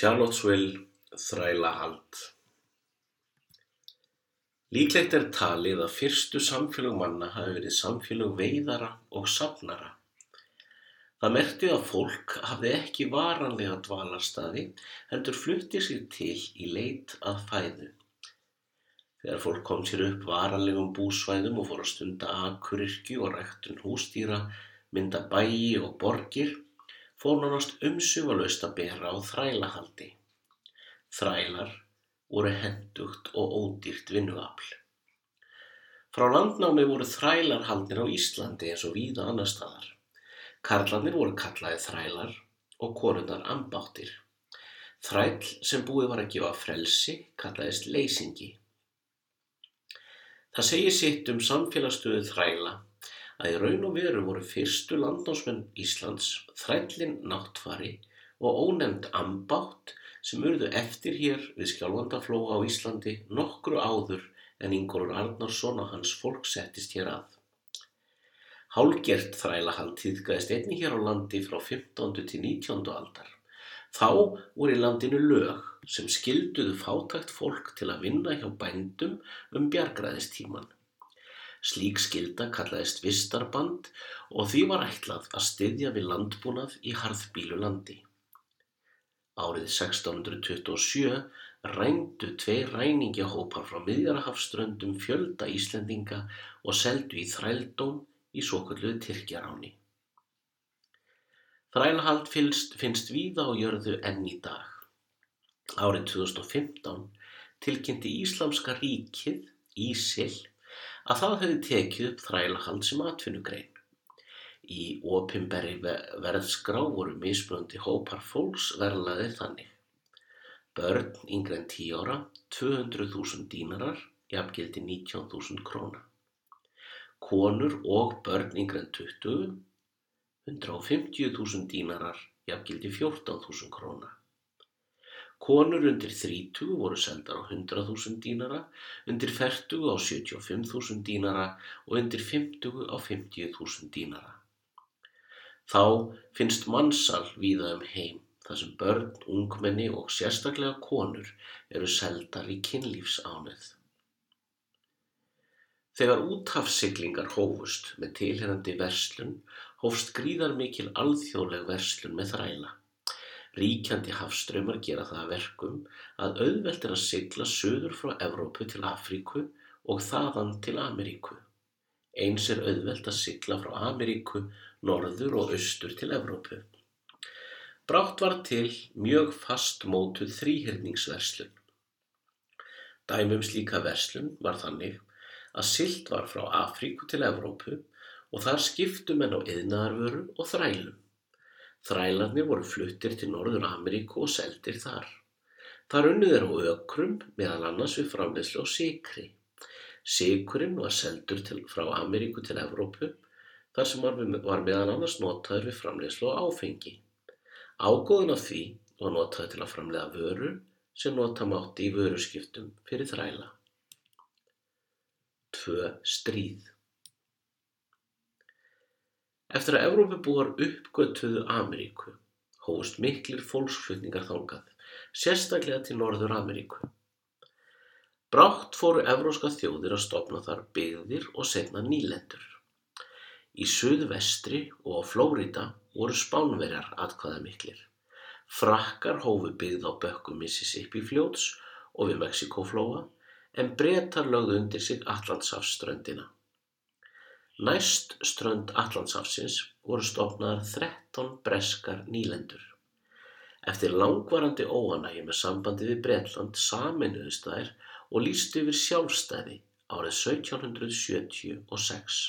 Charlottesville þrælahald Líklegt er talið að fyrstu samfélög manna hafi verið samfélög veiðara og safnara. Það merkti að fólk hafði ekki varanlega dvalarstaði heldur flutti sig til í leit að fæðu. Þegar fólk kom sér upp varanlegum búsvæðum og fór að stunda akuryrkju og ræktun hústýra, mynda bæi og borgir, fór nánast umsumalaust að bera á þrælahaldi. Þrælar voru hendugt og ódýrt vinnuafl. Frá landnámi voru þrælar haldnir á Íslandi eins og víða annar staðar. Karlarnir voru kallaði þrælar og konundar ambáttir. Þræll sem búið var að gefa frelsi kallaðist leysingi. Það segir sitt um samfélagsstöðu þræla að í raun og veru voru fyrstu landnámsmenn Íslands þrællin náttfari og ónefnd ambátt sem urðu eftir hér við skjálfandaflóa á Íslandi nokkru áður en Ingólfur Arnarsson og hans fólk settist hér að. Hálgert þrælahald tíðgæðist einni hér á landi frá 15. til 19. aldar. Þá voru í landinu lög sem skilduðu fátækt fólk til að vinna hjá bændum um bjargræðistíman. Slík skilda kallaðist vistarband og því var ætlað að styðja við landbúnað í harðbílu landi. Árið 1627 rændu tvei ræningjahópar frá miðjarahafströndum fjölda Íslendinga og seldu í þrældóm í svo kalluðu Tyrkjaráni. Þrælahald finnst, finnst víða á jörðu enn í dag. Árið 2015 tilkynnti Íslamska ríkið, Ísil, að það hefði tekið upp þrælahald sem atvinnugrein. Í opimberi verðskrá voru mismunandi hópar fólks verlaðið þannig. Börn yngre en 10 ára, 200.000 dínarar, jafngildi 19.000 króna. Konur og börn yngre en 20 150.000 dínarar jafngildi 14.000 króna. Konur undir 30 voru seldar á 100.000 dínara, undir 40 á 75.000 dínara og undir 50 á 50.000 dínara. Þá finnst mannsal víða um heim þar sem börn, ungmenni og sérstaklega konur eru seldar í kynlífsánið. Þegar úthafssiglingar hófust með tilherandi verslun hófst gríðarmikil alþjóðleg verslun með þræla. Ríkjandi hafstraumar gera það að verkum að auðvelt er að sigla söður frá Evrópu til Afríku og þaðan til Ameríku. Eins er auðvelt að sigla frá Ameríku, norður og austur til Evrópu. Brátt var til mjög fastmótuð þrýhyrningsverslun. Dæmum slíka verslun var þannig að silt var frá Afríku til Evrópu og þar skiptu menn á iðnaðarvöru og þrælum. Þrælarnir voru fluttir til Norður Ameríku og seldir þar. Þar unnið er á ökrum meðal annars við framleyslu á sikri. Sikurinn var seldur til, frá Ameríku til Evrópu þar sem var, var meðal annars notaður við framleyslu á áfengi. Ágóðun af því var notaður til að framlega vöru sem nota mátti í vöruskiptum fyrir þræla. 2. Stríð Eftir að Evrópubúar uppgötuðu Ameríku hófust miklir fólksflutningar þangað, sérstaklega til Norður Ameríku. Brátt fóru evróska þjóðir að stopna þar byggðir og segna nýlendur. Í suðvestri og á Flórida voru spánverjar atkvæða miklir. Frakkar hófu byggð á bökkum Mississippi fljóts og við Mexikóflóa en breytar lögðu undir sig Allandsafströndina. Næst strönd Atlantshafsins voru stofnaðar þrettán breskar nýlendur. Eftir langvarandi óánægi með sambandi við Bretland sameinuðust þær og lýstu yfir sjálfstæði árið 1776.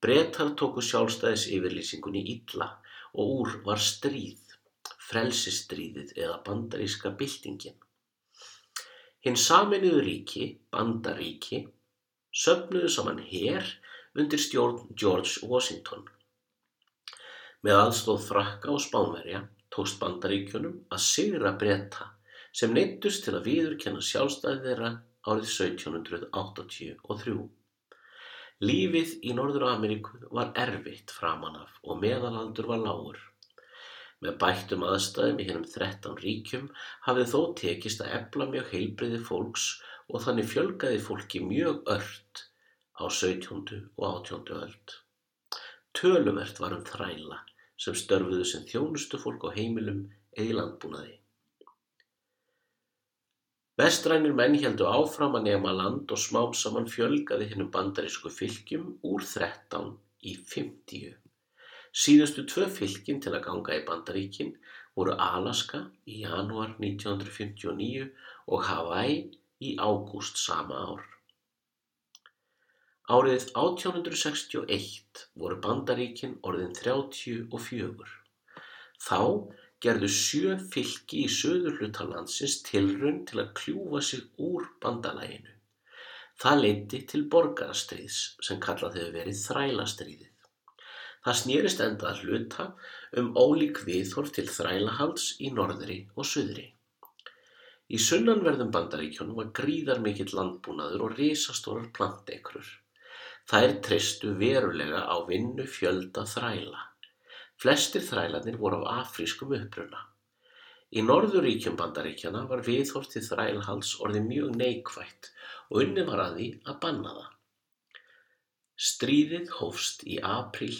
Bretar tóku sjálfstæðis yfirlýsingunni illa og úr var stríð, frelsistríðið eða bandaríska byltingin. Hinn sameinuðu ríki, bandaríki, söfnuðu saman her undir stjórn George Washington. Með aðstóð frakka og spánverja tókst bandaríkjunum að sigra bretta sem neittust til að viðurkenna sjálfstæði þeirra árið 1783. Lífið í Norður Ameríku var erfitt framan af og meðalaldur var lágur. Með bættum aðstæðum í hennum 13 ríkjum hafði þó tekist að efla mjög heilbriði fólks og þannig fjölgaði fólki mjög ört á 17. og 18. öld. Töluvert var um þræla sem störfuðu sem þjónustu fólk á heimilum eða landbúnaði. Vestrænir menn heldu áfram að nema land og smám saman fjölgaði hinnum bandarísku fylgjum úr 13 í 50. Síðustu tvö fylgin til að ganga í bandaríkin voru Alaska í janúar 1959 og Hawaii í ágúst sama ár. Árið 1861 voru bandaríkin orðin 34. Þá gerðu sjö fylki í suðurhluta landsins tilraun til að kljúfa sig úr bandalæginu. Það leiddi til borgarastríðs sem kallað hefur verið þrælastríðið. Það snýrist enda að hluta um ólík viðhorf til þrælahalds í norðri og suðri. Í sunnanverðum bandaríkjónum var gríðar mikill landbúnaður og risastórar plantekrur. Þær tristu verulega á vinnu fjölda þræla. Flestir þrælarnir voru af afrískum uppruna. Í norðurríkjum Bandaríkjanna var viðhorf til þrælhalds orðið mjög neikvætt og unnið var að því að banna það. Stríðið hófst í apríl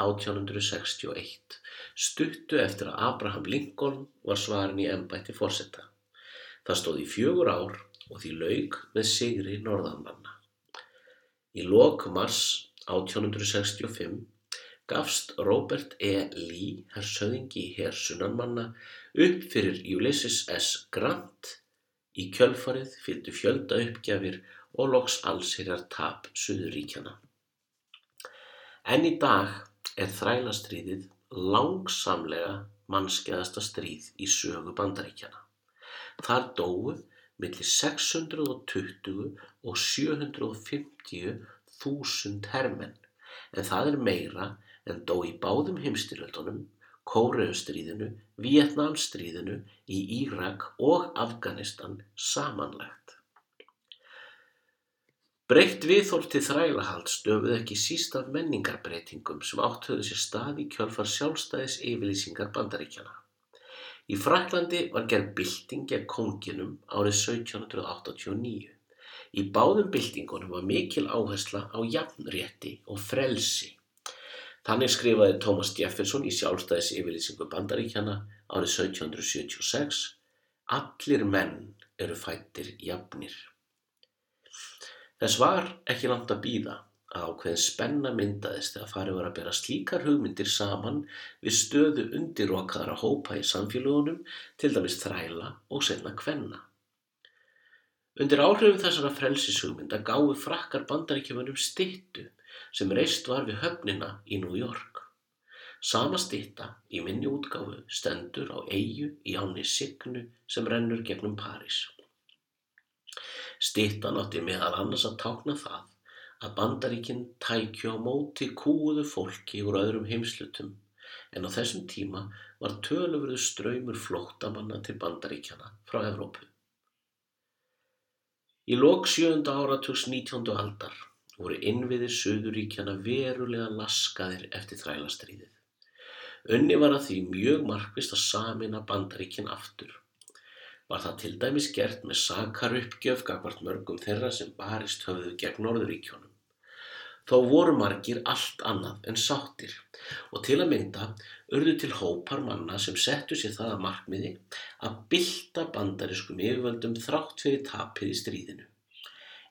1861, stuttu eftir að Abraham Lincoln var svarin í embætti forseta. Það stóð í fjögur ár og því lauk með sigri norðanmanna. Í lok mars 1865 gafst Robert E. Lee, hershöfðingi í her sunnanmanna, upp fyrir Ulysses S. Grant. Í kjölfarið fylgdu fjölda uppgjafir og loks allsherjar tap Suðuríkjana. En í dag er þrælastríðið langsamlega mannskeiðasta stríð í sögu bandaríkjana. Þar dóu millir 620 og 750 þúsund hermenn en það er meira en dó í báðum heimstyrjöldunum, Kóreustríðinu, Vietnamstríðinu, í Írak og Afganistan samanlegt. Breytt viðhorf til þrælahald stöfuð ekki síst af menningarbreytingum sem áttöðu sér stað í kjölfar sjálfstæðis yfirlýsingar bandaríkjana. Í Fraklandi var gerð bylting gegn konginum árið 1789. Í báðum byltingunum var mikil áhersla á jafnrétti og frelsi. Þannig skrifaði Thomas Jefferson í sjálfstæðisyfirlýsingu Bandaríkjanna árið 1776: Allir menn eru fæddir jafnir. Þess var ekki langt að bíða að ákveðin spenna myndaðist þegar farið var að bera slíkar hugmyndir saman við stöðu undirokaðara hópa í samfélagunum, til dæmis þræla og senna kvenna. Undir áhrifum þessara frelsishugmynda gáfu frakkar bandaríkjumunum styttu sem reist var við höfnina í New York. Sama stytta í minni útgáfu stendur á eigu í áni Signu sem rennur gegnum París. Styttan átti meðal annars að tákna það að bandaríkinn tækju á móti kúuðu fólki úr öðrum heimslutum en á þessum tíma var tölufurðu ströymur flóttamanna til bandaríkjana frá Evrópu. Í lok sjöunda áratugs 19. aldar voru innviðir Suðurríkjanna verulega laskaðir eftir þrælastríðið. Unni var að því mjög markvist að samina bandaríkinn aftur. Var það til dæmis gert með sakaruppgjöf gagvart mörgum þeirra sem barist höfðu gegn Norðuríkjónum. Þó voru margir allt annað en sáttir og til að mynda urðu til hópar manna sem settu sér það að markmiði að bylta bandarískum yfirvöldum þrátt fyrir tapið í stríðinu.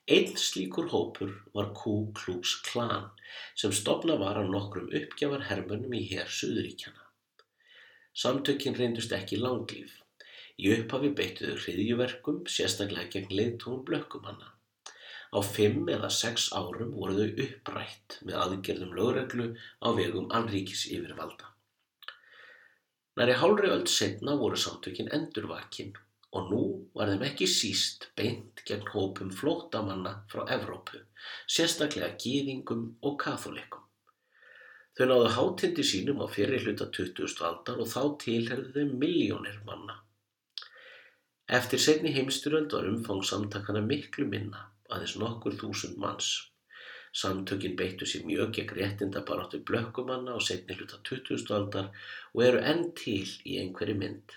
Einn slíkur hópur var Ku Klux Klan sem stofnað var af nokkrum uppgjafarhermönnum í her Suðuríkjana. Samtökin reyndust ekki langlýf. Í upphafi beittuðu hriðjuverkum sérstaklega gegn leiðtónum blökkumanna. Á fimm eða sex árum voru þau upprætt með aðgerðum lögreglu á vegum anríkis yfirvalda. Næri hálfri öll setna voru samtökin endurvakinn og nú var þeim ekki síst beint gegn hópum flóttamanna frá Evrópu, sérstaklega gýðingum og katholikum. Þau náðu hátindi sínum á fyrir hluta 20. aldar og þá tilherðu þeim miljónir manna. Eftir setni heimstyröld var umfang samtakana miklu minna, aðeins nokkur þúsund manns. Samtökin beittu sér mjög gegn réttindabaráttu blökkumanna á seinni hluta 20. aldar og eru enn til í einhverri mynd.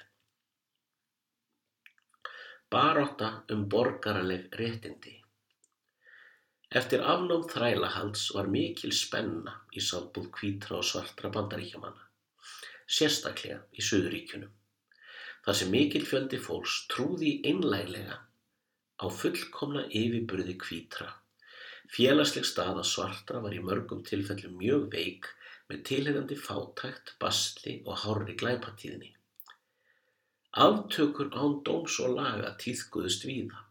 Barátta um borgaraleg réttindi Eftir afnám þrælahalds var mikil spenna í sambúð hvítra og svartra bandaríkjamanna, sérstaklega í Suðuríkjunum, þar sem mikil fjöldi fólks trúði einlæglega á fullkomna yfirburði hvítra. Félagsleg staða svartra var í mörgum tilfellum mjög veik með tilherjandi fátækt, basli og hárri glæpatíðni. Aftökur án dóms og laga tíðkuðust víða.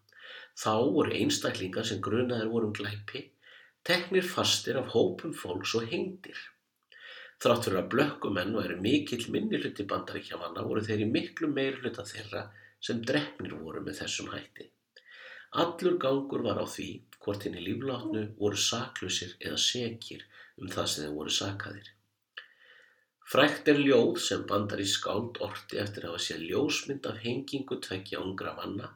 Þá voru einstaklingar sem grunaðir voru um glæpi, teknir fastir af hópum fólks og hengdir. Þrátt fyrir að blökkumenn væri mikill minnihluti bandaríkjamanna voru þeir í miklu meirhluta þeirra sem drefnir voru með þessum hætti. Allur gangur var á því hvort henni líflátnu voru saklusir eða sekir um það sem þeir voru sakaðir. Frækt er ljóð sem bandar í skáld orti eftir að hafa séð ljósmynd af hengingu tveggja ungra manna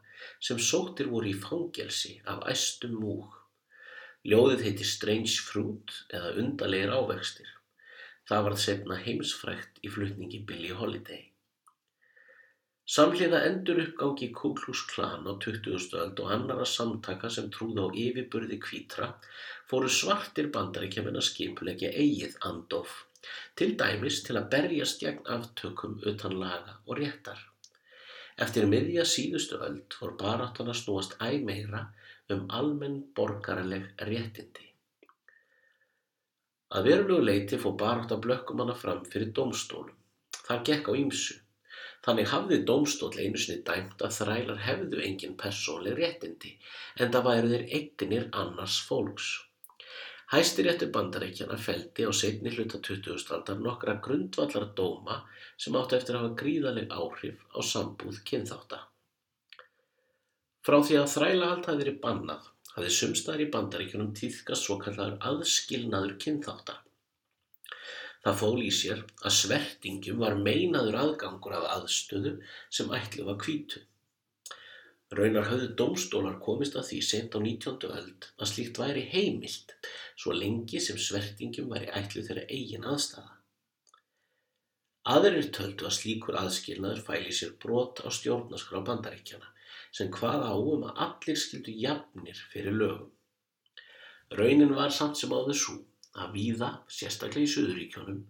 sem sóttir voru í fangelsi af æstum múg. Ljóðið heiti Strange Fruit eða undarlegir ávextir. Það varð sefna heimsfrækt í flutningi Billie Holiday. Samhliða endur uppgangi Ku Klux Klan á 20. öld og annara samtaka sem trúða á yfirburði hvítra fóru svartir bandaríkjaman að skipulegja eigið andof, til dæmis til að berjast gegn aftökum utan laga og réttar. Eftir miðja síðustu öld fór baráttan að snúast æg meira um almenn borgaraleg réttindi. Að verulegu leiti fór barátta blökkumanna fram fyrir dómstólum. Það gekk á ýmsu. Þannig hafði dómstóll einu sinni dæmt að þrælar hefðu engin persónleg réttindi en það væru þeir eignir annars fólks. Hæstiréttur bandaríkjana feldi á seinni hluta 20. aldar nokkra grundvallar dóma sem áttu eftir að hafa gríðaleg áhrif á sambúð kynþáta. Frá því að þrælahald hafi verið bannað hafði sumstaðar í bandaríkjunum tíðkast svo kallar aðskilnaður kynþáta. Það fól í sér að svertingjum var meinaður aðgangur af aðstöðu sem ætli var hvítu. Raunar höfðu dómstólar komist að því sent á 19. öld að slíkt væri heimilt svo lengi sem svertingjum væri ætli þeirra eigin aðstæða. Aðrir töldu að slíkur aðskilnaður fæli sér brot á stjórnarskrá bandaríkjana sem hvað áum að allir skildu jafnir fyrir lögum. Raunin var samt sem áður svo að víða, sérstaklega í Suðuríkjónum,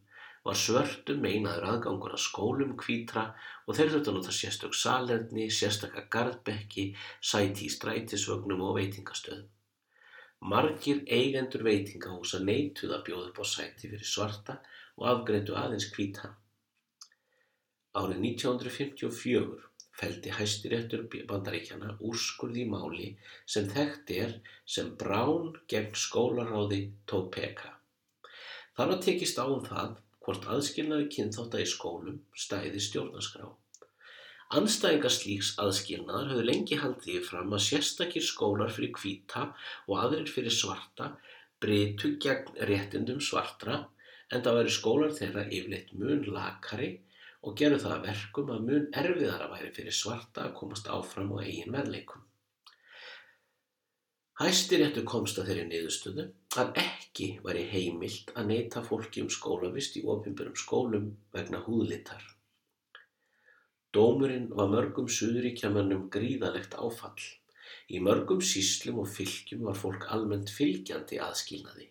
var svörtum meinaður aðgangur að skólum hvítra og þeir þurftu að nota sérstök salerni, sérstakka gardbekki, sæti í strætisvögnum og veitingastöðum. Margir eigendur veitingahúsa neituð að bjóða upp á sæti fyrir svarta og afgreindu aðeins hvíta. Árið 1954 feldi hæstiréttur bandaríkjana úrskurði máli sem þekkt er sem Brán gegn skólaráði Topeka. Þar var tekist á um það hvort aðskilnaði kynþátta í skólum stæði stjórnarskrá. Anstæðingar slíks aðskilnaðar höfðu lengi haldið fram að sérstakir skólar fyrir hvíta og aðrir fyrir svarta breytu gegn réttindum svartra en það væri skólar þeirra yfirleitt mun lakari og gerðu það verkum að mun erfiðara væri fyrir svarta að komast áfram á eigin verðleikum. Hæstiréttur komst að þeirri niðurstöðu að ekki væri heimilt að neita fólki um skólavist í opinberum skólum vegna húðlitar. Dómurinn var mörgum suðuríkjamönnum gríðalegt áfall. Í mörgum síslum og fylgjum var fólk almennt fylgjandi aðskilnaði.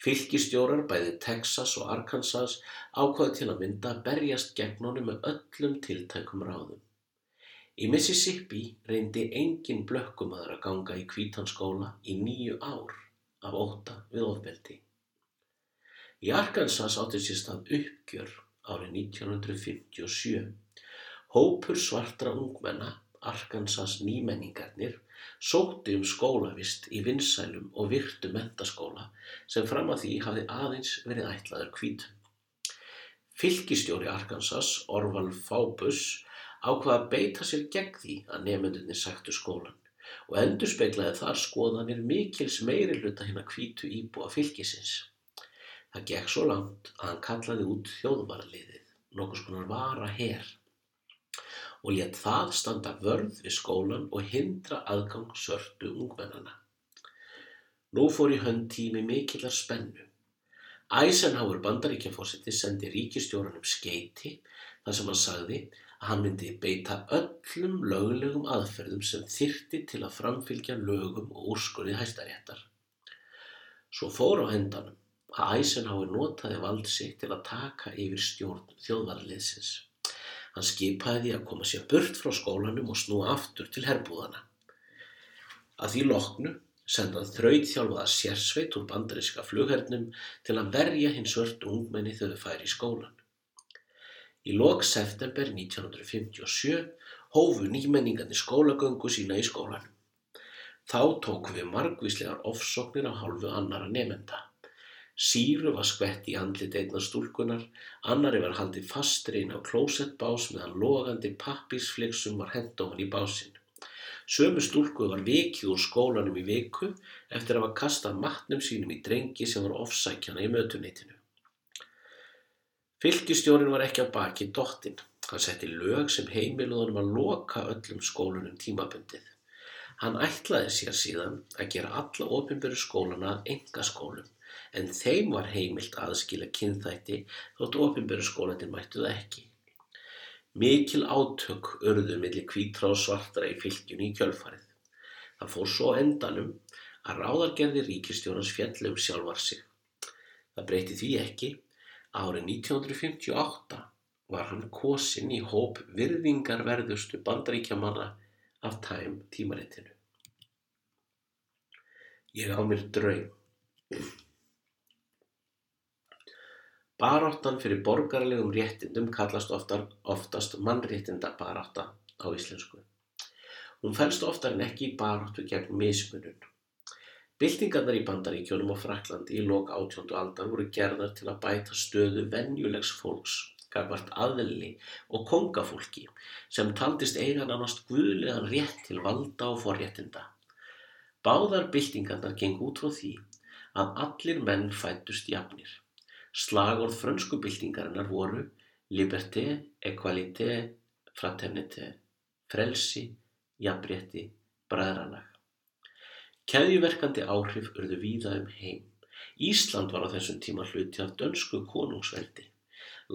Fylgistjórar bæði Texas og Arkansas ákvaði til að mynda að berjast gegn honum með öllum tiltækum ráðum. Í Mississippi reyndi enginn blökkumaður að ganga í hvítanskóla í níu ár af óta við ofbeldi. Í Arkansas átti sér stað uppgjör árið 1957. Hópur svartra ungmenna, Arkansas nýmenningarnir, sótti um skólavist í vinsælum og virtu mentaskóla sem fram að því hafði aðeins verið ætlaður hvítum. Fylgistjóri Arkansas, Orval Fábus, ákvað að beita sér gegn því að nefndunir sættu skólan og endur speiklaði þar skoðanir mikils meiri hluta hérna kvítu íbúa fylgisins. Það gekk svo langt að hann kallaði út þjóðvarliðið, nokkus konar vara herr og létt það standa vörð við skólan og hindra aðgang sörtu ungmennana. Nú fór í hönd tími mikillar spennu. Eisenhower bandaríkjafósiti sendi ríkistjóranum skeiti þar sem hann sagði að hann myndi beita öllum löglegum aðferðum sem þyrti til að framfylgja lögum og úrskurði hæstaréttar. Svo fór á hendanum að Eisenhower notaði vald sig til að taka yfir stjórn þjóðvarliðsins. Hann skipaði því að koma sér burt frá skólanum og snúa aftur til herbúðana. Að því loknu sendan þraut þjálfaða sérsveit úr bandaríska flughernum til að verja hins svörtu ungmenni þau færi í skólan. Í lok september 1957 hófu nýmenningandi skólagöngu sína í skólanum. Þá tók við margvíslegar ofsóknir af hálfu annara nefenda. Síru var skvett í andlit einna stúlkunar, annari var haldið fastri inn á klósettbás meðan logandi pappísfliksum var hend ofan í básinn. Sömu stúlku var vikið úr skólanum í viku eftir að hafa kastað matnum sínum í drengi sem var ofsækjana í mötuneytinu. Fylgistjórin var ekki á baki dottinn. Hann setti lög sem heimiluðunum að loka öllum skólunum tímabundið. Hann ætlaði sér síðan að gera alla ofinböru skólana að enga skólum en þeim var heimilt aðskila kynþætti þótt ofinböru skólanir mættu það ekki. Mikil átök urðu millir hvítra og svartra í fylgjunni í kjölfarið. Það fór svo endanum að ráðargerði ríkistjónans fjallum sjálfar sig. Það breyti því ekki Árið 1958 var hann kosinn í hóp virðingarverðustu bandaríkjamanna af Time tímaritinu. Ég á mér draum. Baráttan fyrir borgarlegum réttindum kallast oftar, oftast mannréttindabarátta á íslensku. Hún fælst oftar en ekki í baráttu gegn mismunun. Byltingarnar í Bandaríkjónum og Fraklandi í lok átjóndu aldar voru gerðar til að bæta stöðu venjulegs fólks, gafvart aðli og kongafólki sem taldist eigan annast guðlegan rétt til valda og forréttinda. Báðar byltingarnar geng út frá því að allir menn fættust jafnir. Slagorð frönsku byltingarinnar voru liberté, equalité, fraternité, frelsi, jafnrétti, bræðralag. Keðjuverkandi áhrif urðu víða um heim. Ísland var á þessum tíma hluti af dönsku konungsveldi.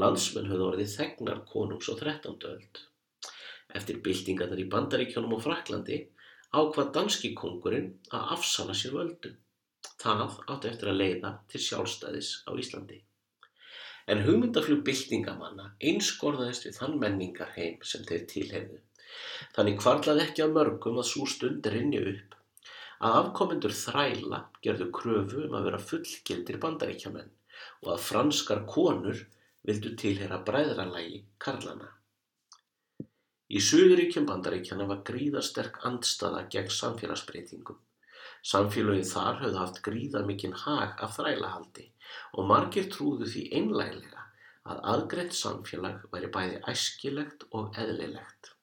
Landsmenn höfðu orðið þegnar konungs á 13. öld. Eftir byltingarnar í Bandaríkjónum og Fraklandi ákvað danski kongurinn að afsala sér völdum. Það átti eftir að leiða til sjálfstæðis á Íslandi. En hugmyndaflug byltingamanna einskorðaðist við þann menningarheim sem þeir tilhefðu. Þannig kvarlaði ekki á mörgum að svo stund rinni upp að afkomendur þræla gerðu kröfu um að vera fullgildir bandaríkjamenn og að franskar konur vildu tilhera bræðralægi karlana. Í Suðuríkjum bandaríkjana var gríðasterk andstaða gegn samfélagsbreytingum. Samfélagið þar höfðu haft gríða mikinn hag af þrælahaldi og margir trúðu því einlæglega að aðgreitt samfélag væri bæði æskilegt og eðlilegt.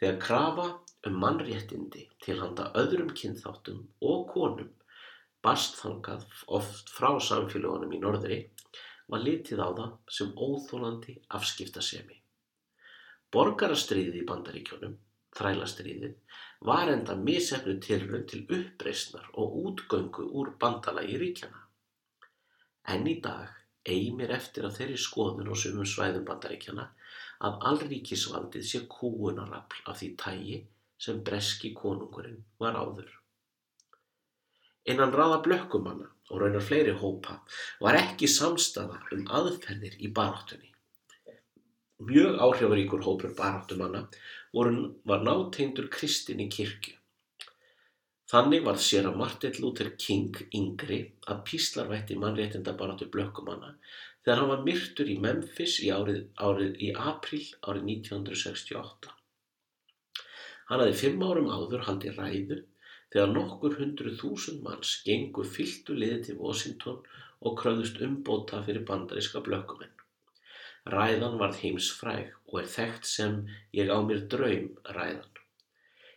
Þegar krafa um mannréttindi til handa öðrum kynþáttum og konum barst þangað oft frá samfélagunum í norðri var litið á það sem óþólandi afskiptasemi. Borgarastriðið í bandaríkjónum, þrælastriðið, var enda misefnu tilrönd til uppreysnar og útgöngu úr bandalagi ríkjana. En í dag eigir eftir að þeirri skoðun og sumum svæðum bandaríkjana að allríkisvaldið sé kúunarafl af því tægi sem breski konungurinn var áður. Innan ráða blökkumanna og raunar fleiri hópa var ekki samstafa um aðferðir í baráttunni. Mjög áhrifaríkur hópur baráttumanna var náteindur kristinni kirkju. Þannig var sér að Martin Luther King yngri að píslarvætti mannréttinda baráttu blökkumanna þegar hann var myrtur í Memphis í, árið, árið, í april árið 1968. Hann hafði fimm árum áður haldið ræðu þegar nokkur hundru þúsund manns gengu fylltu liði til Washington og kröðust umbóta fyrir bandaríska blökkumenn. Ræðan varð heimsfræg og er þekkt sem ég á mér draum ræðan.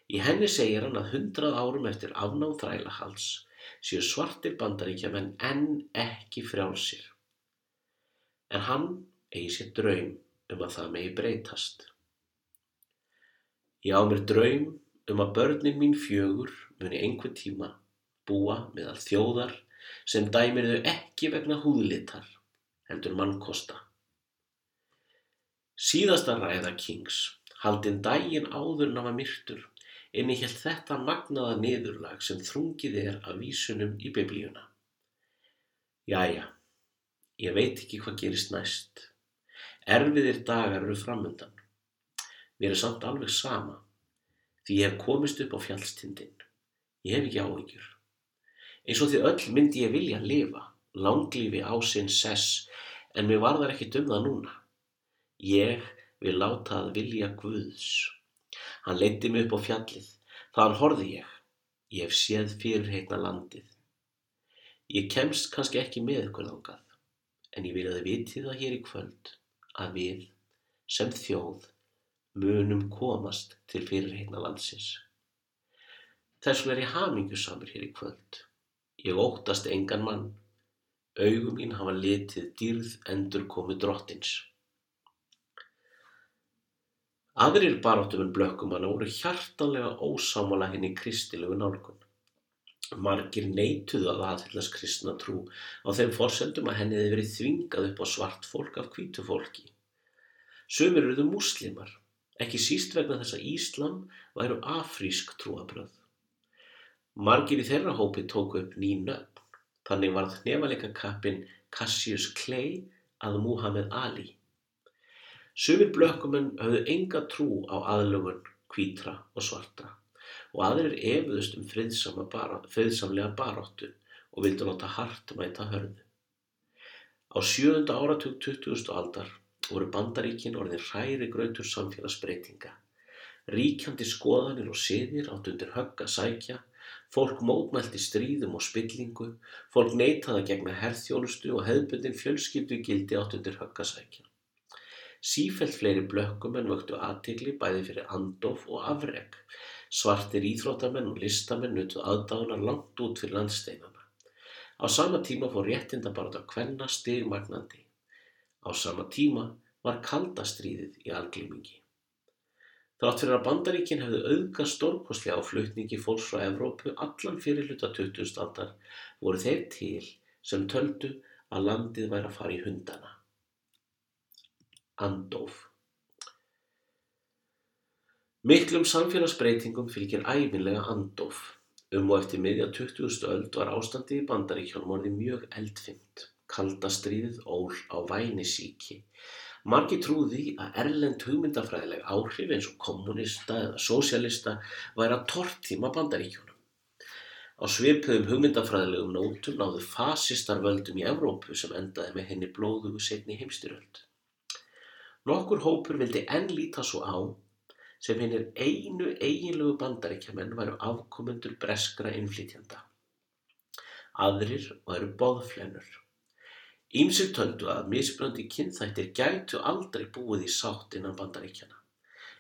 Í henni segir hann að hundrað árum eftir afnám þrælahals séu svartir bandaríkja menn enn ekki frjálsir. En hann eigi sér draum um að það megi breytast. Ég á mér draum um að börnin mín fjögur muni einhvern tíma búa meðal þjóðar sem dæmir þau ekki vegna húðlitar, heldur mannkosta. Síðasta ræða Kings, haldinn daginn áður en hann var myrtur, innihjalt þetta magnaða niðurlag sem þrungið er af vísunum í biblíuna. Jæja, ég veit ekki hvað gerist næst. Erfiðir dagar eru framundan. Mér er samt alveg sama, því ég hef komist upp á fjallstindin. Ég hef ekki áhyggjur. Eins og því öll myndi ég vilja lifa, langlífi á sinn sess, en mér varðar ekki um það núna. Ég vil láta að vilja Guðs. Hann leiddi mig upp á fjallið, þaðan horði ég. Ég hef séð fyrirheitna landið. Ég kemst kannski ekki með ykkur þangað, en ég vil að þið vitið það hér í kvöld að við, sem þjóð, munum komast til fyrirheitna landsins. Þess vegna er ég hamingjusamur hér í kvöld. Ég óttast engan mann. Augum mín hafa litið dýrð endur komið drottins. Aðrir baráttumenn blökkumanna voru hjartanlega ósámála henni kristilegu nálgun. Margir neituðu að aðhyllast kristna trú á þeim forsendum að henni hefði verið þvingað upp á svart fólk af hvítu fólki. Sumir eruðu múslimar, ekki síst vegna þess að Íslam væru afrísk trúabröð. Margir í þeirra hópi tóku upp ný nöfn, þannig varð nefaleika kappin Cassius Clay að Muhammad Ali. Sumir blökkumenn höfðu enga trú á aðlugun hvítra og svartra og aðrir efuðust um friðsamlega baróttu og vildu láta hart mæta hörðu. Á sjönda áratug 20. aldar voru bandaríkin orðin hræri grautur samfélagsbreytinga. Ríkjandi skoðanir og siðir átt undir högg að sækja, fólk mótmælti stríðum og spillingu, fólk neitaði að gegna herþjónustu og hefðbundin fjölskyldu gildi átt undir högg að sækja. Sífellt fleiri blökkumenn vöktu athygli bæði fyrir andof og afrek. Svartir íþróttamenn og listamenn nutu aðdáðunar langt út fyrir landsteinana. Á sama tíma fór réttindabarata kvenna stigmagnandi. Á sama tíma var kaldastríðið í alglýmingi. Þrátt fyrir að bandaríkin hefðu auðga stórkoslega á flutningi fólks frá Evrópu allan fyrir hluta 20. aldar voru þeir til sem töldu að landið væri að fara í hundana. Andóf Miklum samfélagsbreytingum fylgir ævinlega andóf. Um og eftir miðja 20. öld var ástandið í bandaríkjónum orðið mjög eldfimt. Kaldastríðið ól á vænisíki. Margi trúði að erlend hugmyndafræðileg áhrif eins og kommunista eða sósialista væri að tortíma bandaríkjónum. Á svipuðum hugmyndafræðilegum nótum náðu fasistar völdum í Evrópu sem endaði með henni blóðugu setni heimstyröld. Nokkur hópur vildi enn líta svo á sem hinnir einu eiginlegu bandaríkjamenn væru afkomendur breskra innflytjanda. Aðrir væru boðflennur. Ímsir töldu að misbröndi kynþættir gætu aldrei búið í sátt innan bandaríkjana.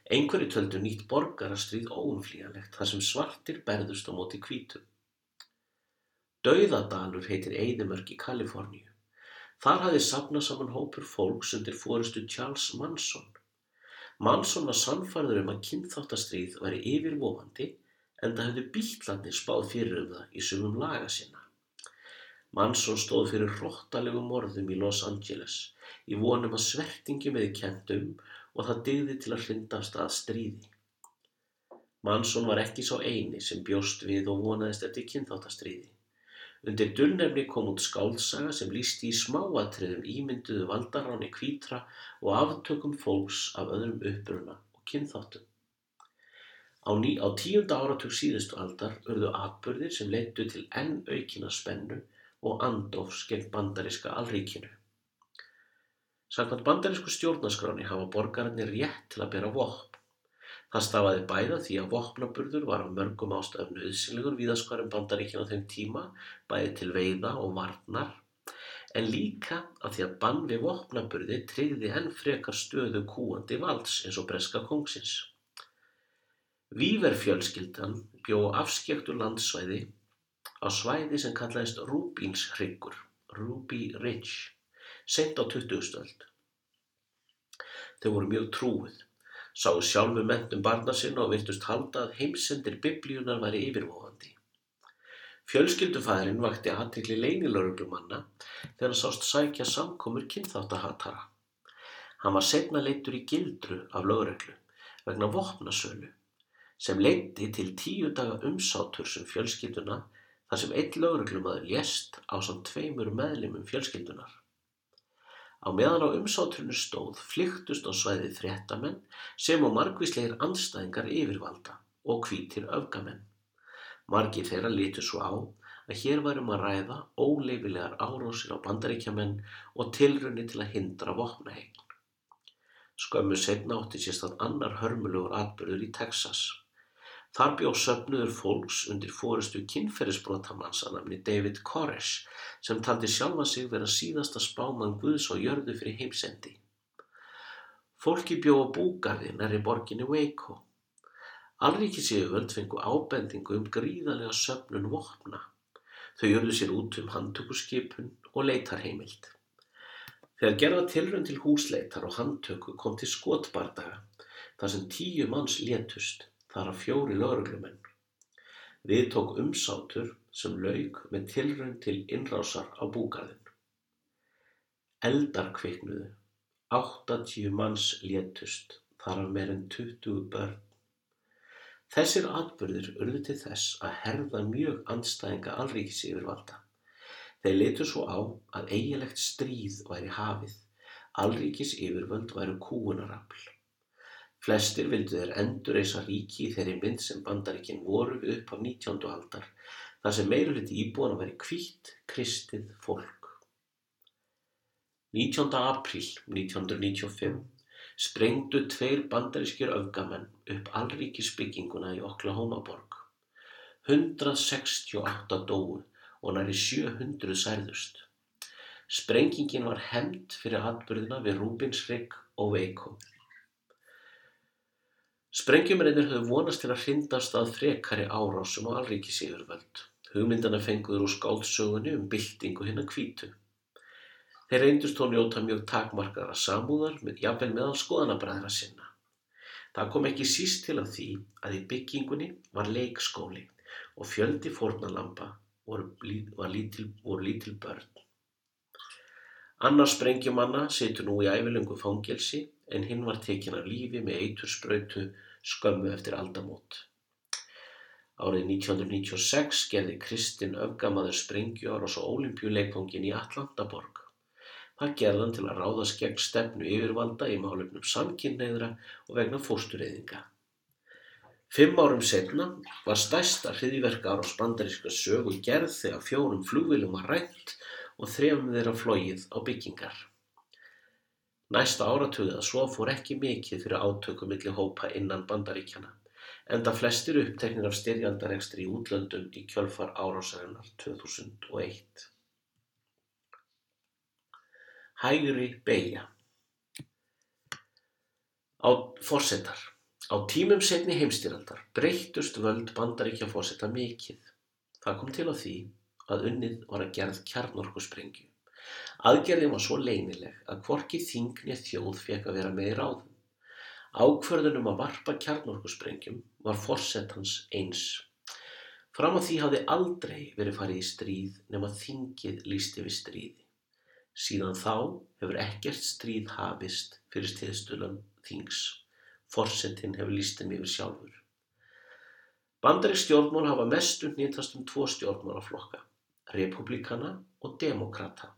Einhverju töldu nýtt borgarastrið óumflíjanlegt þar sem svartir berðust á móti kvítum. Dauðadalur heitir Eidimörk í Kaliforníu. Þar hafði safnað saman hópur fólks undir forustu Charles Manson. Manson var sannfærður um að kynþáttastríð væri yfirvofandi en það hefði bílandi spáð fyrir um það í sumum laga sinna. Manson stóð fyrir hróttalegum morðum í Los Angeles í vonum að svertingi meði kentum og það digði til að hlinda af stað stríði. Manson var ekki sá eini sem bjóst við og vonaðist eftir kynþáttastríði. Undir dulnefni kom út skáldsaga sem lýsti í smáatriðum ímynduðu valdaráni hvítra og aftökum fólks af öðrum uppruna og kynþáttum. Á, ný, á tíunda áratug síðustu aldar urðu atbyrðir sem leittu til enn aukina spennu og andofs gegn bandariska alríkinu. Sakvæmt bandarísku stjórnaskráni hafa borgararnir rétt til að bera vopn Það stafaði bæði af því að vopnaburður var af mörgum ástæðum nöðsynlegur víðaskvarum Bandaríkjanna á þeim tíma, bæði til veiða og varnar, en líka af því að bann við vopnaburði tryggði henn frekar stöðu kúandi valds eins og breska kongsins. Víverfjölskyldan bjó afskektu landsvæði á svæði sem kallaðist Rúbínshryggur, Ruby Ridge, sent á 20. stöld. Þau voru mjög trúið sáu sjálfur menntun barna sinna og virtust halda að heimsendir biblíunar væri yfirvofandi. Fjölskyldufæðurinn vakti aðtikli leynilöruglumanna þegar hann sást sækja samkomur kynþáttahatara. Hann var setna leittur í gildru af lögreglu vegna vopnasölu sem leiti til tíu daga umsátur sem fjölskylduna þar sem einn lögreglumadur lést á samt tveimur meðlimum fjölskyldunar. Á meðan á umsátrunu stóð flyktust á svæði fréttamenn sem og margvíslegir anstæðingar yfirvalda og hvítir öfgamenn. Margir þeirra litu svo á að hér værum að ræða óleifilegar árásir á bandaríkjamenn og tilrunni til að hindra vopnahegn. Skömmu setna átti sérstað annar hörmulegur atbyrður í Texas. Þar bjóð söfnuður fólks undir fórustu kynferðisbrotamanns að nafni David Koresh sem taldi sjálfa sig vera síðasta spáman Guðs og jörðu fyrir heimsendi. Fólki bjóða búgarði næri borginni Waco Alríkisyfirvöld fengu ábendingu um gríðarlega söfnun vopna. Þau urðu sér út um handtökuskipun og leitarheimild. Þegar gerða tilrönd til húsleitar og handtöku kom til skotbardaga þar sem tíu manns létust þar að fjóri lauruglumenn. Við tók umsátur sem laug með tilrönd til innrásar á búgarðin. Eldar kviknuðu. 80 manns létust þar af meirinn 20 börn. Þessir atburðir urðu til þess að herða mjög andstæðinga alríkisyfirvalda. Þeir litu svo á að eiginlegt stríð væri hafið, alríkisyfirvöld væru kúunarafl. Flestir vildu þeir endur eisa ríki í þeirri mynd sem bandaríkinn voru við upp á 19. aldar, þar sem meiruliti íbúana væri kvítt, kristið fólk. 19. apríl 1995 sprengdu tveir bandarískir öfgamenn upp alríkisbygginguna í Oklahoma-borg. 168 dóu og næri 700 særðust. Sprengingin var hemmt fyrir atbyrðina við Rúbinsrygg og Veiko. Sprengjumreinir höfðu vonast til að hrindast að frekari árásum á alríkisíðurvöld. Hugmyndana fenguður úr skáldsögunni um byltingu hinn að kvítu. Þeir reyndust þó njóta mjög takmarkaðra samúðar jafnvel meðal skoðanabræðra sinna. Það kom ekki síst til af því að í byggingunni var leikskóli og fjöldi fórnalampa voru, lítil, voru lítil börn. Annar sprengjumanna setur nú í ævilöngu fangelsi en hinn var tekin af lífi með eiturspröytu skömmu eftir aldamót. Árið 1996 gerði Kristinn öfgamaður sprengju ára svo olimpíuleikfangin í Atlantaborg. Það gerði hann til að ráðast gegn stefnu yfirvalda í málefnum samkynneigðra og vegna fóstureyðinga. Fimm árum setna var stærsta hriðiverkar á spandaríska sögu gerð þegar fjórum flugvilum var rætt og þrefum þeirra flóið á byggingar. Næsta áratuga svo fór ekki mikið fyrir átöku millir hópa innan bandaríkjana, enda flestir uppteknir af styrjaldarekstri í útlöndum í kjölfar árásarinnar 2001. Hægri beygja Á forsetar Á tímum seinni heimstyrjaldar breyttust völd bandaríkjaforseta mikið. Það kom til á því að unnið var að gerð kjarnorkusprengju. Aðgerðin var svo leynileg að hvorki þingni þjóð fekk að vera með í ráðum. Ákverðunum að varpa kjarnorkusprengjum var forsetans eins. Fram á því hafði aldrei verið farið í stríð nema þingið lísti við stríði. Síðan þá hefur ekkert stríð hafist fyrir stiðstöðlan þings. Forsetinn hefur líst þeim yfir sjálfur. Bandarík stjórnmál hafa mestu nýttast um tvo stjórnmálaflokka, republikana og demokrata.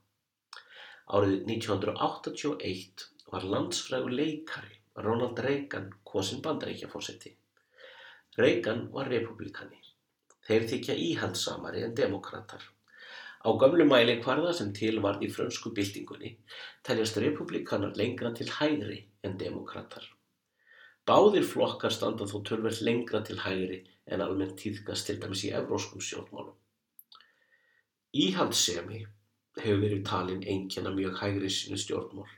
Árið 1981 var landsfrægur leikari Ronald Reagan kosinn bandaríkjafósetti. Reagan var republikani. Þeir þykja íhandsamari en demokrater. Á gömlu mælikvarða sem til varð í frönsku byltingunni teljast republikanar lengra til hægri en demokrater. Báðir flokkar standa þó tölverð lengra til hægri en almennt tíðkast til dæmis í evróskum stjórnmálum. Íhaldsemi hefur verið talin einkjana mjög hægri sinu stjórnmál,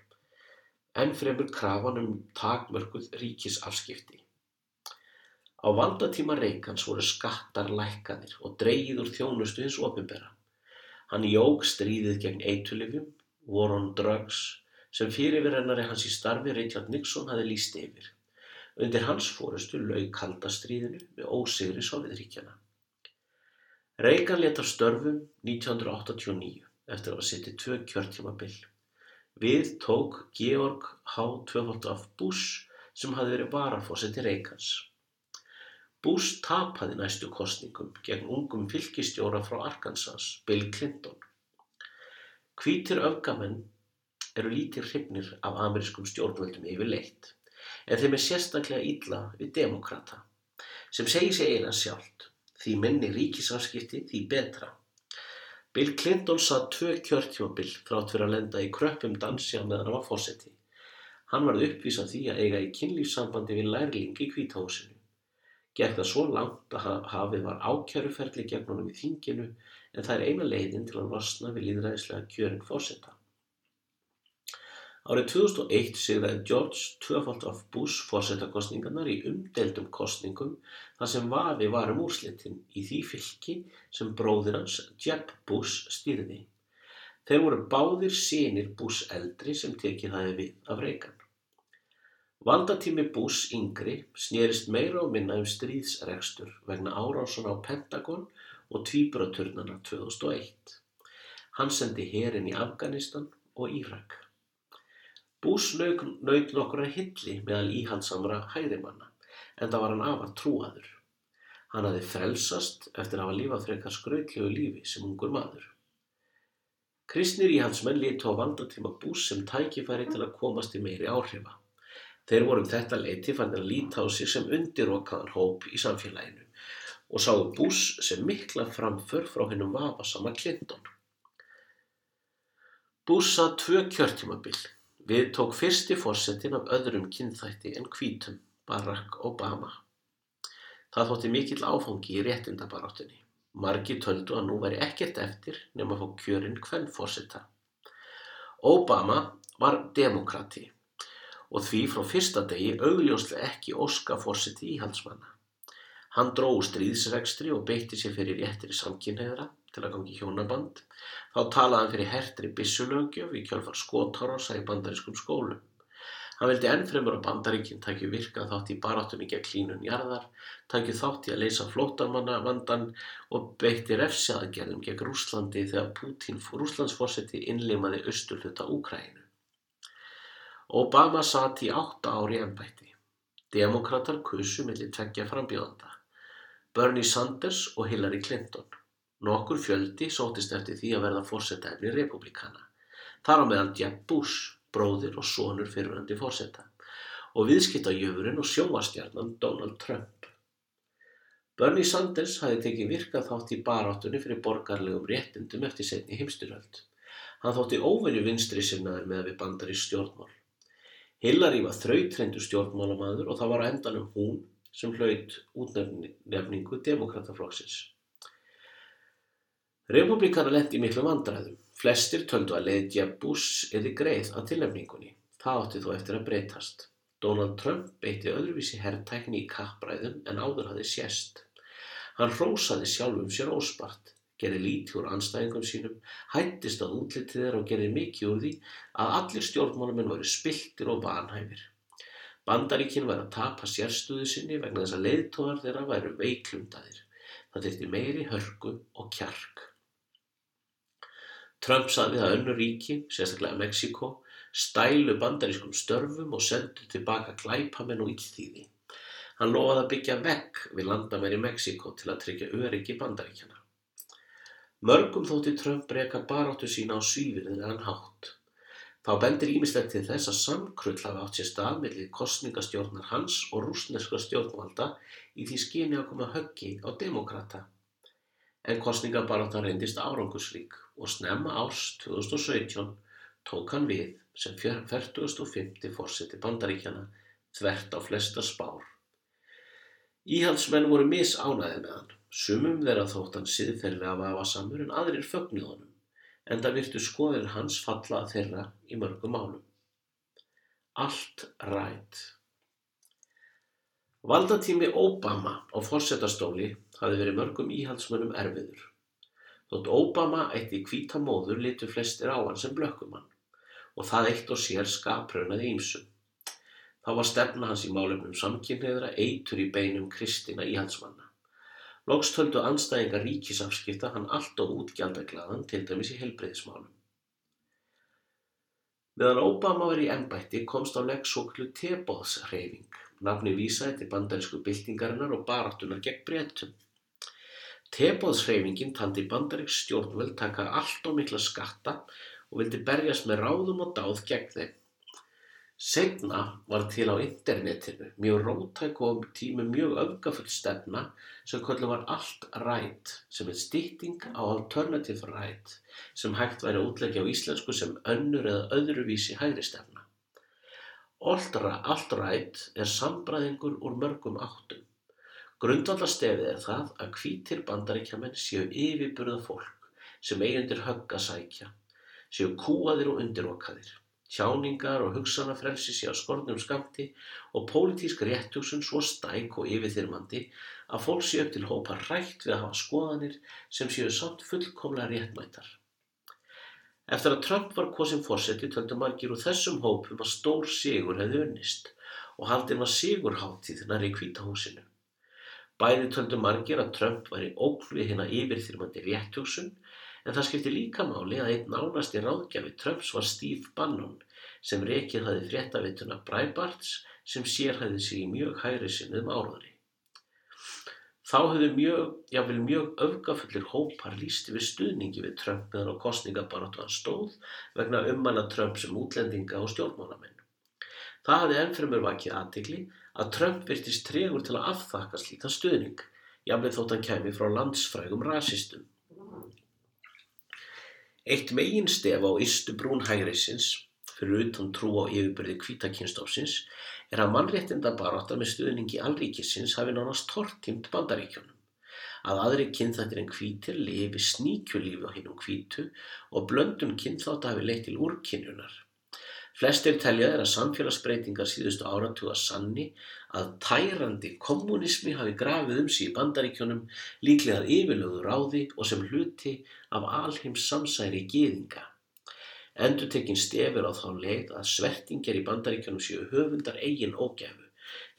en fremur krafan um takmörkuð ríkisafskipti. Á valdatíma reikans voru skattar lækkanir og dreyið úr þjónustu hins ofinbera. Hann jók stríðið gegn eiturlyfjum, War on Drugs, sem fyrirverennari hans í starfi Richard Nixon hafi lýst yfir. Undir hans fórustu lauk kalda stríðinu með ósigri Sovjetríkjana. Reagan lét af störfum 1989 eftir að hafa sittið tvö kjörtímabil. Við tók Georg H. Tvöfaldaf Bush sem hafði verið varafósetti Reagans. Bush tapaði næstu kostningum gegn ungum fylgistjóra frá Arkansas, Bill Clinton. Hvítir öfgamenn eru lítið hrifnir af amerískum stjórnvöldum yfirleitt, en þeim er sérstaklega illa við demokrata, sem segir sig eiginlega sjálft, því minni ríkisafskipti því betra. Bill Clinton sað tvö kjörtjóbil þrátt fyrir að lenda í kröppum dansja meðan hann var fósetti. Hann varð uppvísað því að eiga í kynlífsambandi við lærling í kvítahúsinu. Gekk það svo langt að hafið var ákjæruferli gegn honum í þinginu en það er eina leiðin til að losna við líðræðislega kjörin fórseta. Árið 2001 sigraði George tvöfald af Bush fórsetakostningarnar í umdeldum kostningum þar sem vafi var um úrslitin í því fylki sem bróðir hans Jeb Bush stýrði. Þeir voru báðir sínir Bush eldri sem tekið hæði við af Reagan. Valdatími Bush yngri snerist meira og minna um stríðsrekstur vegna árásuna á Pentagon og tvíburaturnana 2001. Hann sendi herin í Afganistan og Írak. Bush naut nokkura hilli meðal íhalsamra hægrimanna en það var hann afar trúaður. Hann hafði frelsast eftir að hafa lífað frekar skrautlegu lífi sem ungur maður. Kristnir íhalsmenn lítu á valdatíma Bush sem tækifæri til að komast í meiri áhrifa. Þeir voru um þetta leiti fannir að líta á sig sem undirokaðan hóp í samfélaginu og sáu Bush sem mikla framför frá hennum vafasama Clinton. Bush sað tvö kjörtímabil. Við tók fyrsti fórsetin af öðrum kynþætti en hvítum, Barack Obama. Það þótti mikill áfangi í réttindabaráttunni. Margi töldu að nú væri ekkert eftir nema að fá kjörinn hvern fórseta. Obama var demokrati og því frá fyrsta degi augljóslega ekki óska fórseti íhaldsmanna. Hann dró stríðsregstri og beitti sér fyrir réttir samkynneðra til að gangi hjónaband. Þá talaði hann fyrir hertri bissulögjöf í kjálfar skotárosa í bandarískum skólum. Hann vildi ennfremur að bandaríkinn tækju virka þátt í baráttunni gegn klínun jarðar, tækju þátt í að leysa flótarmanna vandan og beitti refsjaðgerðum gegn Rúslandi þegar Putin Rúslandsforseti innlimaði austurluta Úkrænu. Obama sat í átta ár í embætti. Demokrater kusu millir tveggja frambjóðanda, Bernie Sanders og Hillary Clinton. Nokkur fjöldi sótist eftir því að verða fórsetæfni republikana. Þar á meðal Jeb Bush, bróðir og sonur fyrirhandi fórseta og viðskiptajöfurinn og sjóastjarnan Donald Trump. Bernie Sanders hafi tekið virkað þátt í baráttunni fyrir borgarlegum réttindum eftir setni heimstyröld. Hann þótti óvenju vinstri sinnaður með við bandari stjórnmál. Hillary var þrautreyndur stjórnmálamaður og það var á endanum hún sem hlaut útnefningu demokrataflokksins. Republikana lendi miklu vandræðum. Flestir töldu að leið Jeb Bush eði greið að tilnefningunni. Það átti þó eftir að breytast. Donald Trump beitti öðruvísi herrtækni í kappræðum en áður hafði sérst. Hann hrósaði sjálfum sér óspart gerði lítið úr anstæðingum sínum, hættist að útlitið þeirra og gerði mikið úr því að allir stjórnmálamenn voru spiltir og vanhæfir. Bandaríkinn var að tapa sérstuðu sinni vegna þess að leiðtóðar þeirra væru veiklundaðir. Það þurfti meiri hörgu og kjark. Trump saði að önnu ríki, sérstaklega Mexiko, stælu bandarískum störfum og sendu tilbaka glæpamenn og íþýði. Hann lofaði að byggja vegg við landamæri Mexiko til að tryggja öryggi bandaríkjana. Mörgum þótti Trump reka baráttu sína á svívirðilegan hátt. Þá bendir ýmislegt til þess að samkrull hafi átt sér stað mellir kostningastjórnar hans og rúsneska stjórnvalda í því skyni að koma höggi á demokrata. En kostningabarátta reyndist árangusrík og snemma árs 2017 tók hann við sem 40.50 fórseti bandaríkjana þvert á flesta spár. Íhaldsmenn voru misánæðið með hann. Sumum þeirra þótt hann siðferðilega vafasamur en aðrir fögnuð honum, en það virtu skoðir hans falla að þeirra í mörgum málum. Allt rætt. Valdatími Obama á fórsetastóli hafi verið mörgum íhaldsmönnum erfiður. Þótt Obama eitt í kvítamóður litur flestir á hann sem blökkumann og það eitt og sér skapraunaði ímsum. Þá var stefna hans í málefnum samkynniðra eitur í beinum kristina íhaldsmanna. Loks töldu anstæðingar ríkisafskipta hann allt of útgjaldaglaðan til dæmis í heilbreyðismálum. Meðan Obama var í ennbætti komst á legg svoklu tebóðsreyfing, nafni vísaði til bandarísku byltingarinnar og baráttunar gegn breytum. Tebóðsreyfingin taldi bandaríks stjórnvöld taka allt og mikla skatta og vildi berjast með ráðum og dáð gegn þeim. Seinna var til á internetinu mjög róttæk og tími mjög öfgafull stefna sem köllu var alt right sem er stytting á alternative right sem hægt væri að útleggja á íslensku sem önnur eða öðruvísi hægri stefna. Alt right er sambræðingur úr mörgum áttum. Grundvallastefið er það að hvítir bandaríkjaman séu yfirburða fólk sem eigundir högg að sækja, séu kúaðir og undirokaðir tjáningar og hugsanafrelsi sé á skornum skamti og pólitísk réttugsun svo stæk og yfirþyrmandi að fólk sé upp til hópa hrætt við að hafa skoðanir sem séu samt fullkomlega réttmætar. Eftir að Trump var kosin fórseti töldu margir úr þessum hópum að stór sigur hefði unnist og haldin var sigurháttíð nær í kvítahúsinu. Bæði töldu margir að Trump væri ókl við hérna yfirþyrmandi réttugsun En það skipti líka máli að einn nánasti ráðgjafi Trumps var Steve Bannon sem rekið hafi fréttaveituna Breitbarts sem sérhæði sig í mjög hægri sinnum áraðri. Þá höfðu mjög, jáfnvel mjög öfgafullir hópar lísti við stuðningi við Trump meðan á kostningabarátu hann stóð vegna ummana Trump sem útlendinga og stjórnmálamenn. Það hafði ennfremur vakið aðtikli að Trump virtist tregur til að afþakka slítan stuðning, jáfnvel þótt hann kemi frá landsfrægum rasistum. Eitt meginstef á ystu brún hægriðsins, fyrir utan trú á yfirbyrði hvítakynstofsins, er að mannréttindabarátta með stuðningi alríkisins hafi nánast tortimt bandaríkjónum. Að aðri kynþættir en hvítir lifi sníkjulífi á hinnum hvítu og blöndun kynþátt hafi leitt til úrkynjunar. Flestir telja þeir að samfélagsbreytingar síðustu áratuga sanni að tærandi kommunismi hafi grafið um í bandaríkjónum líklega yfirlögu ráði og sem hluti af alheims samsæri gýðinga. Endur tekinn stefir á þá leið að svertingjar í bandaríkjónum séu höfundar eigin ógæfu.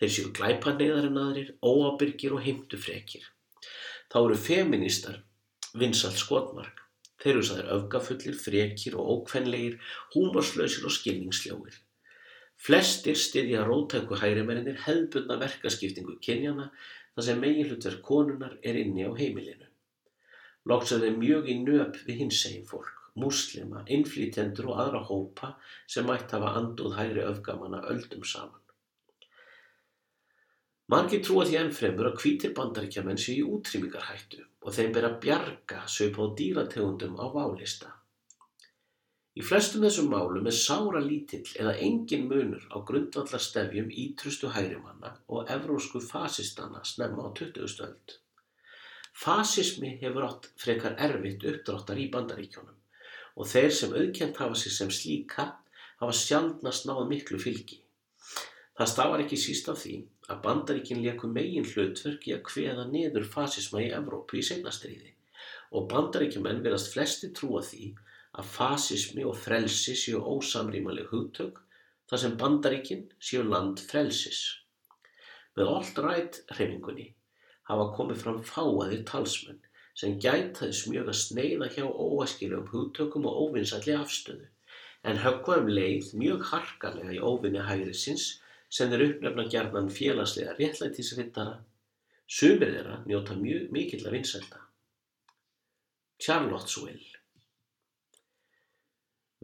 Þeir séu glæpaneiðar en aðrir, óábyrgir og heimtufrekir. Þá eru feministar vinsalt skotmark. Þeir eru sæðir öfgafullir, frekir og ókvenlegir, húmarslausir og skilningsljóir. Flestir styðja róttæku hægrimennir hefðbundna verkaskiptingu kynjana þar sem meginhlutverk konunar er inni á heimilinu. Loks er þeim mjög í nöp við hinsegin fólk, muslima, innflýtjendur og aðra hópa sem mætt hafa anduð hægri öfgamanna öldum saman. Margir trúa því ennfremur að hvítir bandaríkjaman séu í útrýmingarhættu og þeim ber að bjarga söp á dýrategundum á válista. Í flestum þessum málum er sára lítill eða engin munur á grundvallarstefjum ítrustu hægrimanna og evrósku fasistana snemma á 20. stöld. Fasismi hefur átt frekar erfitt uppdráttar í bandaríkjónum og þeir sem auðkjent hafa sig sem slíka hafa sjálfnast náð miklu fylgi. Það stafar ekki síst af því að bandaríkin leku megin hlutverki að hveða niður fasisma í Evrópu í seinastríði og bandaríkjumenn verðast flesti trúa því að fasismi og frelsi séu ósamrýmanleg hugtök þar sem bandaríkin séu land frelsis. Með alt-right hreifingunni hafa komið fram fáaðir talsmenn sem gætaði smjög að sneiða hjá óæskilegum hugtökum og óvinnsalli afstöðu en höggvaðum leið mjög harkalega í óvinni hægrisins sem þeir uppnefna gerðan félagslega réttlætisrittara, sumir þeirra njóta mjög mikill að vinsælda. Charlottesville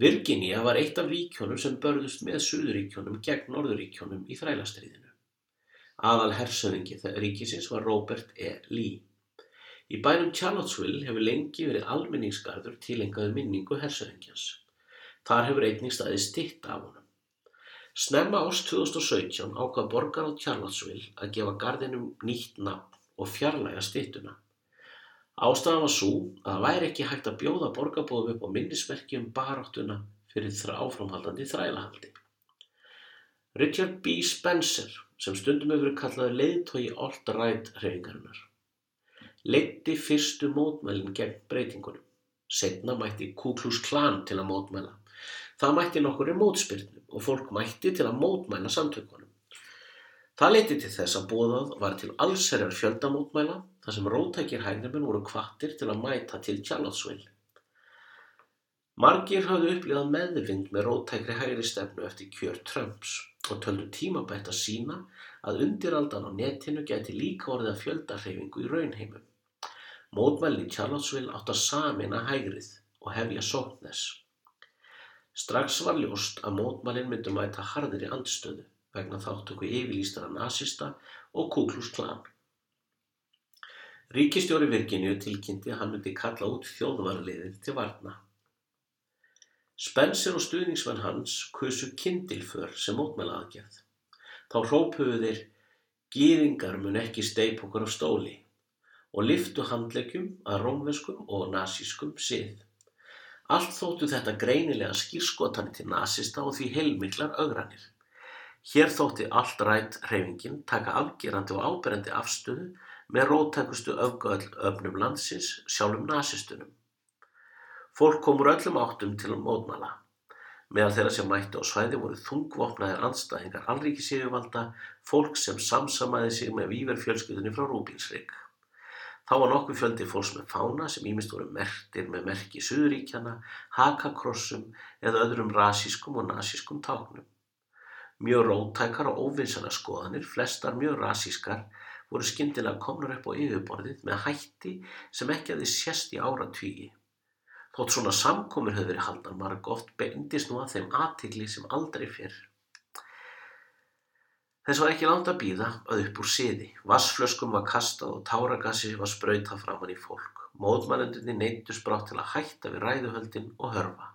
Virginia var eitt af ríkjónum sem börðust með Suðuríkjónum gegn Norðuríkjónum í þrælastriðinu. Aðal hersöðingi ríkisins var Robert E. Lee. Í bænum Charlottesville hefur lengi verið almenningsgarður tilengaðu minningu hersöðingjans. Þar hefur einnig staðið stitt af honum. Snemma ást 2017 ákvað borgar á Charlottesville að gefa gardinum nýtt nafn og fjarlæga stittuna. Ástæðan var svo að það væri ekki hægt að bjóða borgarbúðum upp á minnismerki um baráttuna fyrir áframhaldandi þrælahaldi. Richard B. Spencer, sem stundum hefur kallaði leiðtói alt-right hreyfingarinnar, leitti fyrstu mótmælinn gegn breytingunum. Setna mætti Ku Klux Klan til að mótmæla. Það mætti nokkur í mótspyrnum og fólk mætti til að mótmæla samtökunum. Það leiti til þess að bóðað var til allserjar fjöldamótmæla þar sem rótækir hægrimenn voru kvattir til að mæta til Charlottesville. Margir hafðu upplifað meðvind með rótækri hægri stefnu eftir kjör Trumps og töldu tímabætt að sína að undiraldan á netinu geti líka orðið að fjöldarhefingu í raunheimum. Mótmælin í Charlottesville átt að samina hægrið og hefja sóknes. Strax var ljóst að mótmælin myndu mæta harðir í andstöðu vegna þáttöku yfirlýstara nazista og Ku Klux Klan. Ríkistjóri Virginíu tilkynnti að hann myndi kalla út þjóðvarliðið til varna. Spencer og stuðningsmenn hans kusu kyndilför sem mótmæla aðgerð. Þá hrópuðu þeir Gýðingar mun ekki steip okkur af stóli og liftu handleggjum að rómveskum og nazískum sið. Allt þóttu þetta greinilega skýrskotani til nazista og því heilmiklar augranir. Hér þótti allt rætt hreyfingin taka afgerandi og áberendi afstöðu með rótækustu öfgöðl landsins sjálfum nazistunum. Fólk kom úr öllum áttum til að mótmæla. Meðal þeirra sem mættu á svæði voru þungvopnaðir andstæðingar alríkisyfirvalda, fólk sem samsamaði sig með výverfjölskyldunni frá Rúbínsvík. Þá var nokkuð fjöldi fólks með fána sem ímist voru mertir með merki Suðuríkjana, hakakrossum eða öðrum rasískum og nazískum táknum. Mjög rótækar og óvinsana skoðanir, flestar mjög rasískar, voru skyndilega komnar upp á yfirborðið með hætti sem ekki aðeins sérst í áratvígi. Þótt svona samkomur höfðu verið haldnar margoft beindist nú að þeim athygli sem aldrei fyrr. Þess var ekki langt að býða að upp úr siði. Vassflöskum var kastað og táragassi var sprautað framann í fólk. Mótmælendunni neyndust brátt til að hætta við ræðuhöldin og hörfa.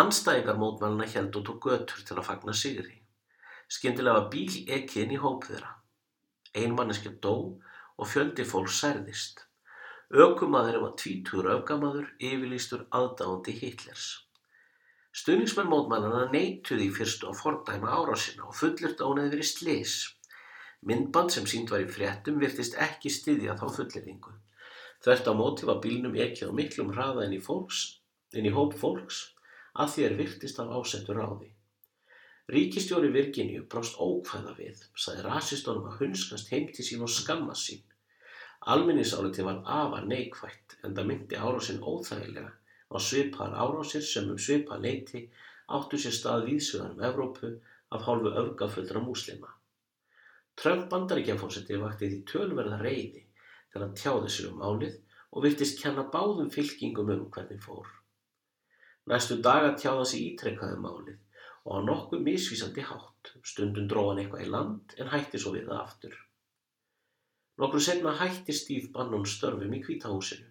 Anstæðingar mótmæluna held og tók götur til að fagna sigri. Skyndilega var bíl ekki inn í hóp þeirra. Einmanneskja dó og fjöldi fólk særðist. Ökumaðurinn var tvítugur öfgamaður, yfirlýstur aðdáandi Hitlers. Stuðningsmenn mótmælana neituði í fyrstu að fordæma árásina og fullurt ánaði verið slis. Myndband sem sínt var í fréttum virtist ekki styðja þá fulleringu. Þvert á móti var bílnum ekki á miklum hraða inn í, fólks, inn í hóp fólks að því er virtist af ásettur ráði. Ríkistjóri Virginíu brást ókvæða við, saði rasistónum að hunskast heim til sín og skamma sín. Almenningsálitið var afar neikvætt enda myndi árásin óþægilega á svipaðar árásir sem um svipað leyti áttu sér stað víðsvegar um Evrópu af hálfu öfgafullra múslima. Trump bandaríkjaforseti vakti því tölverða reyði þegar hann tjáði sér um málið og virtist kenna báðum fylkingum um hvernig fór. Næstu daga tjáða sér ítrekkaði um málið og á nokkuð misvísandi hátt, stundum dróðan eitthvað í land en hætti svo við það aftur. Nokkru seinna hætti Steve Bannon störfum í Hvítahúsinu.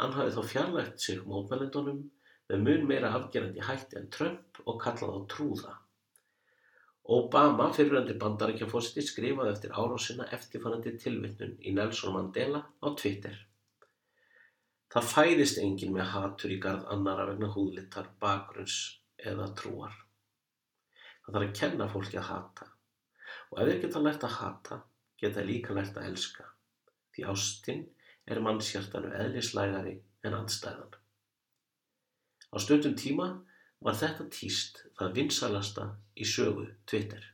Hann hafði þá fjarlægt sig mótmælendunum með mun meira afgerandi hætti en Trump og kallaði á trúða. Obama, fyriröndi bandarækjafósiti, skrifaði eftir árásina eftirfannandi tilvittnun í Nelson Mandela á Twitter. Það fæðist engin með hatur í gard annara vegna húðlittar, bakgrunns eða trúar. Það þarf að kenna fólki að hata og ef þeir geta lært að hata geta líka lært að elska, því ástin er mannshjartanu eðlislægari en andstæðan. Á stundum tíma var þetta tíst það vinsalasta í sögu Twitter.